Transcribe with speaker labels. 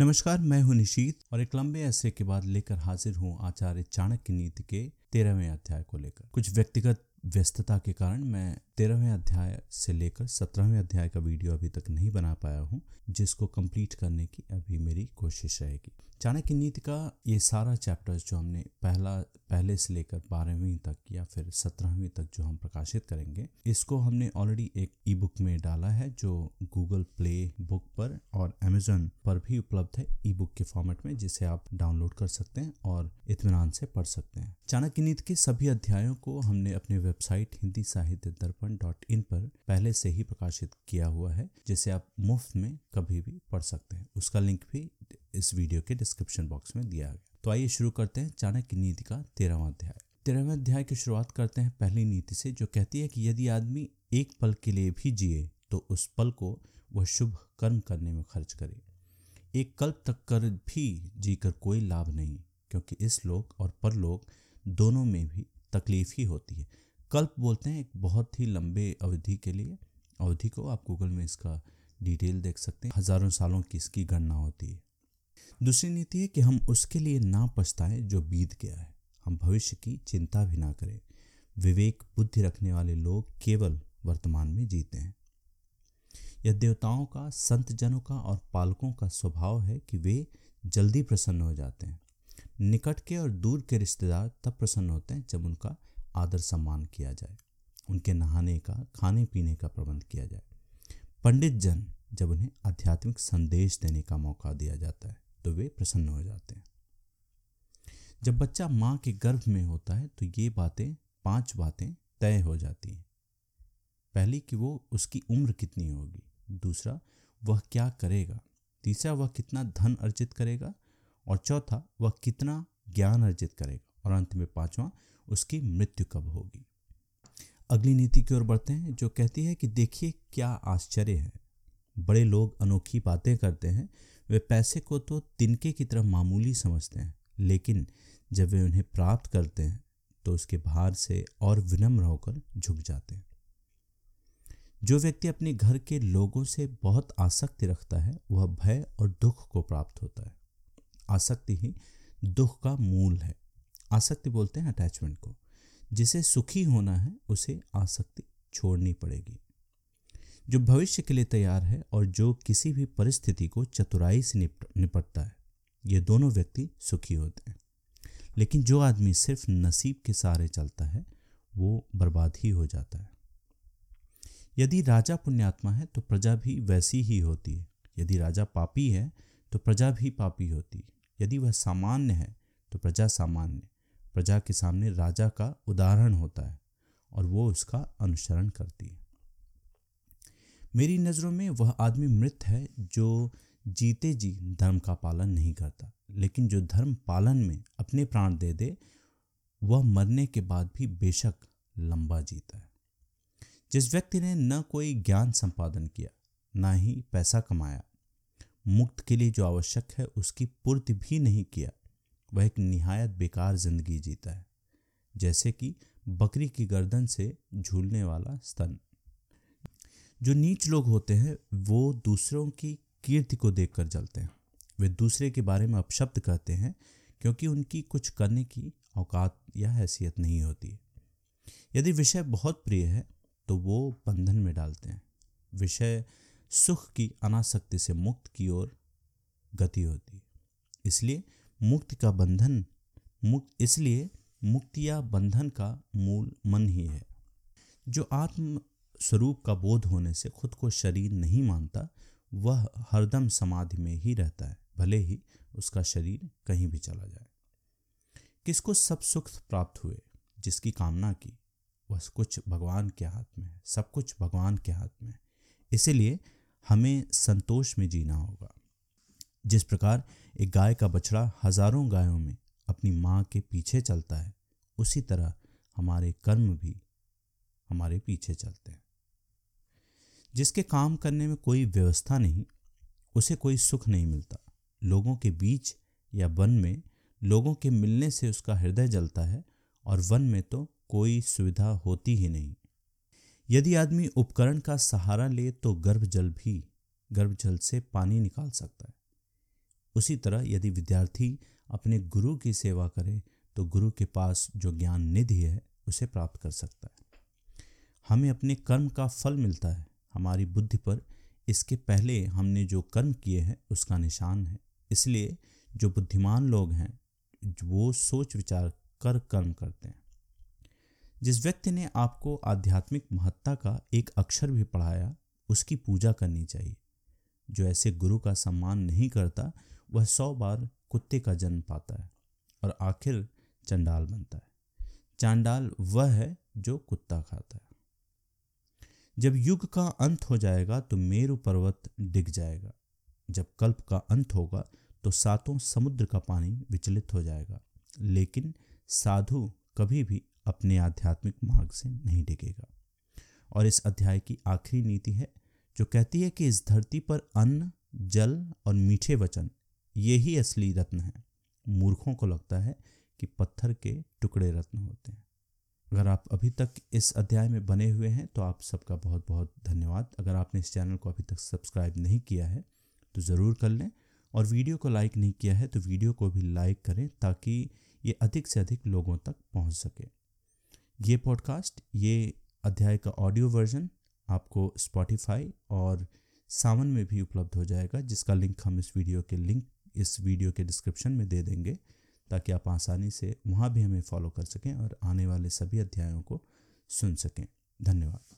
Speaker 1: नमस्कार, मैं हूँ निशीत और एक लंबे ऐसे के बाद लेकर हाजिर हूँ आचार्य चाणक्य नीति के तेरहवें अध्याय को लेकर। कुछ व्यक्तिगत व्यस्तता के कारण मैं तेरहवें अध्याय से लेकर सत्रहवें अध्याय का वीडियो अभी तक नहीं बना पाया हूँ, जिसको कंप्लीट करने की अभी मेरी कोशिश रहेगी। चाणक्य नीति का ये सारा चैप्टर्स जो हमने पहला, पहले से लेकर बारहवीं तक या फिर सत्रहवीं तक जो हम प्रकाशित करेंगे, इसको हमने ऑलरेडी एक ई बुक में डाला है, जो गूगल प्ले बुक पर और अमेजोन पर भी उपलब्ध है ई बुक के फॉर्मेट में, जिसे आप डाउनलोड कर सकते हैं और इतमान से पढ़ सकते हैं। चाणक्य नीति के सभी अध्यायों को हमने अपने वेबसाइट हिंदी साहित्य दर्पण डॉट इन पर पहले से ही प्रकाशित किया हुआ है, जिसे आप मुफ़्त में कभी भी पढ़ सकते हैं। उसका लिंक भी इस वीडियो के डिस्क्रिप्शन बॉक्स में दिया गया। तो आइए शुरू करते हैं चाणक्य नीति का तेरहवा अध्याय। तेरहवें अध्याय की शुरुआत करते हैं पहली नीति से, जो कहती है कि यदि आदमी एक पल के लिए भी जिए तो उस पल को वह शुभ कर्म करने में खर्च करे। एक कल्प तक कर भी जीकर कोई लाभ नहीं, क्योंकि इस लोक और परलोक दोनों में भी तकलीफ़ ही होती है। कल्प बोलते हैं एक बहुत ही लंबे अवधि के लिए। अवधि को आप गूगल में इसका डिटेल देख सकते हैं। हज़ारों सालों की इसकी गणना होती है। दूसरी नीति है कि हम उसके लिए ना पछताएँ जो बीत गया है। हम भविष्य की चिंता भी ना करें। विवेक, बुद्धि रखने वाले लोग केवल वर्तमान में जीते हैं। यह देवताओं का संत जनों का और पालकों का स्वभाव है कि वे जल्दी प्रसन्न हो जाते हैं। निकट के और दूर के रिश्तेदार तब प्रसन्न होते हैं जब उनका आदर सम्मान किया जाए, उनके नहाने का, खाने पीने का प्रबंध किया जाए। पंडित जन जब उन्हें आध्यात्मिक संदेश देने का मौका दिया जाता है तो वे प्रसन्न हो जाते हैं। जब बच्चा माँ के गर्भ में होता है तो ये बातें, पाँच बातें तय हो जाती हैं। पहली कि वो उसकी उम्र कितनी होगी, दूसरा वह क्या करेगा, तीसरा वह कितना धन अर्जित करेगा, और चौथा वह कितना ज्ञान अर्जित करेगा। और अंत में पांचवा, उसकी मृत्यु कब होगी? अगली नीति की ओर बढ़ते हैं, जो कहती है कि देखिए क्या आश्चर्य है। बड़े लोग अनोखी बातें करते हैं, वे पैसे को तो तिनके की तरह मामूली समझते हैं, लेकिन जब वे उन्हें प्राप्त करते हैं तो उसके भार से और विनम्र होकर झुक जाते हैं। जो व्यक्ति अपने घर के लोगों से बहुत आसक्ति रखता है, वह भय और दुख को प्राप्त होता है। आसक्ति ही दुख का मूल है। आसक्ति बोलते हैं अटैचमेंट को। जिसे सुखी होना है, उसे आसक्ति छोड़नी पड़ेगी। जो भविष्य के लिए तैयार है और जो किसी भी परिस्थिति को चतुराई से निपटता है, ये दोनों व्यक्ति सुखी होते हैं। लेकिन जो आदमी सिर्फ़ नसीब के सहारे चलता है, वो बर्बाद ही हो जाता है। यदि राजा पुण्यात्मा है तो प्रजा भी वैसी ही होती है। यदि राजा पापी है तो प्रजा भी पापी होती है। यदि वह सामान्य है तो प्रजा सामान्य। प्रजा के सामने राजा का उदाहरण होता है और वो उसका अनुसरण करती है। मेरी नज़रों में वह आदमी मृत है जो जीते जी धर्म का पालन नहीं करता, लेकिन जो धर्म पालन में अपने प्राण दे दे, वह मरने के बाद भी बेशक लंबा जीता है। जिस व्यक्ति ने न कोई ज्ञान संपादन किया, ना ही पैसा कमाया, मुक्त के लिए जो आवश्यक है उसकी पूर्ति भी नहीं किया वह एक निहायत बेकार ज़िंदगी जीता है, जैसे कि बकरी की गर्दन से झूलने वाला स्तन। जो नीच लोग होते हैं, वो दूसरों की कीर्ति को देखकर जलते हैं। वे दूसरे के बारे में अपशब्द कहते हैं, क्योंकि उनकी कुछ करने की औकात या हैसियत नहीं होती। यदि विषय बहुत प्रिय है तो वो बंधन में डालते हैं। विषय सुख की अनासक्ति से मुक्त की ओर गति होती है। इसलिए मुक्ति का बंधन मुक्त इसलिए मुक्ति या बंधन का मूल मन ही है। जो आत्म स्वरूप का बोध होने से खुद को शरीर नहीं मानता, वह हरदम समाधि में ही रहता है, भले ही उसका शरीर कहीं भी चला जाए। किसको सब सुख प्राप्त हुए, जिसकी कामना की, वह कुछ भगवान के हाथ में है, सब कुछ भगवान के हाथ में है। इसीलिए हमें संतोष में जीना होगा। जिस प्रकार एक गाय का बछड़ा हज़ारों गायों में अपनी माँ के पीछे चलता है, उसी तरह हमारे कर्म भी हमारे पीछे चलते हैं। जिसके काम करने में कोई व्यवस्था नहीं, उसे कोई सुख नहीं मिलता। लोगों के बीच या वन में लोगों के मिलने से उसका हृदय जलता है और वन में तो कोई सुविधा होती ही नहीं। यदि आदमी उपकरण का सहारा ले तो गर्भ जल भी गर्भ जल से पानी निकाल सकता है। उसी तरह यदि विद्यार्थी अपने गुरु की सेवा करे तो गुरु के पास जो ज्ञान निधि है, उसे प्राप्त कर सकता है। हमें अपने कर्म का फल मिलता है। हमारी बुद्धि पर इसके पहले हमने जो कर्म किए हैं, उसका निशान है। इसलिए जो बुद्धिमान लोग हैं, वो सोच विचार कर कर्म करते हैं। जिस व्यक्ति ने आपको आध्यात्मिक महत्ता का एक अक्षर भी पढ़ाया, उसकी पूजा करनी चाहिए। जो ऐसे गुरु का सम्मान नहीं करता वह सौ बार कुत्ते का जन्म पाता है और आखिर चंडाल बनता है। चांडाल वह है जो कुत्ता खाता है। जब युग का अंत हो जाएगा तो मेरु पर्वत डिग जाएगा। जब कल्प का अंत होगा तो सातों समुद्र का पानी विचलित हो जाएगा। लेकिन साधु कभी भी अपने आध्यात्मिक मार्ग से नहीं डिगेगा। और इस अध्याय की आखिरी नीति है, जो कहती है कि इस धरती पर अन्न, जल और मीठे वचन ये ही असली रत्न है। मूर्खों को लगता है कि पत्थर के टुकड़े रत्न होते हैं। अगर आप अभी तक इस अध्याय में बने हुए हैं तो आप सबका बहुत बहुत धन्यवाद। अगर आपने इस चैनल को अभी तक सब्सक्राइब नहीं किया है तो ज़रूर कर लें। और वीडियो को लाइक नहीं किया है तो वीडियो को भी लाइक करें ताकि ये अधिक से अधिक लोगों तक पहुँच सके। ये पॉडकास्ट, ये अध्याय का ऑडियो वर्जन आपको स्पॉटिफाई और सावन में भी उपलब्ध हो जाएगा, जिसका लिंक हम इस वीडियो के लिंक इस वीडियो के डिस्क्रिप्शन में दे देंगे, ताकि आप आसानी से वहाँ भी हमें फॉलो कर सकें और आने वाले सभी अध्यायों को सुन सकें। धन्यवाद।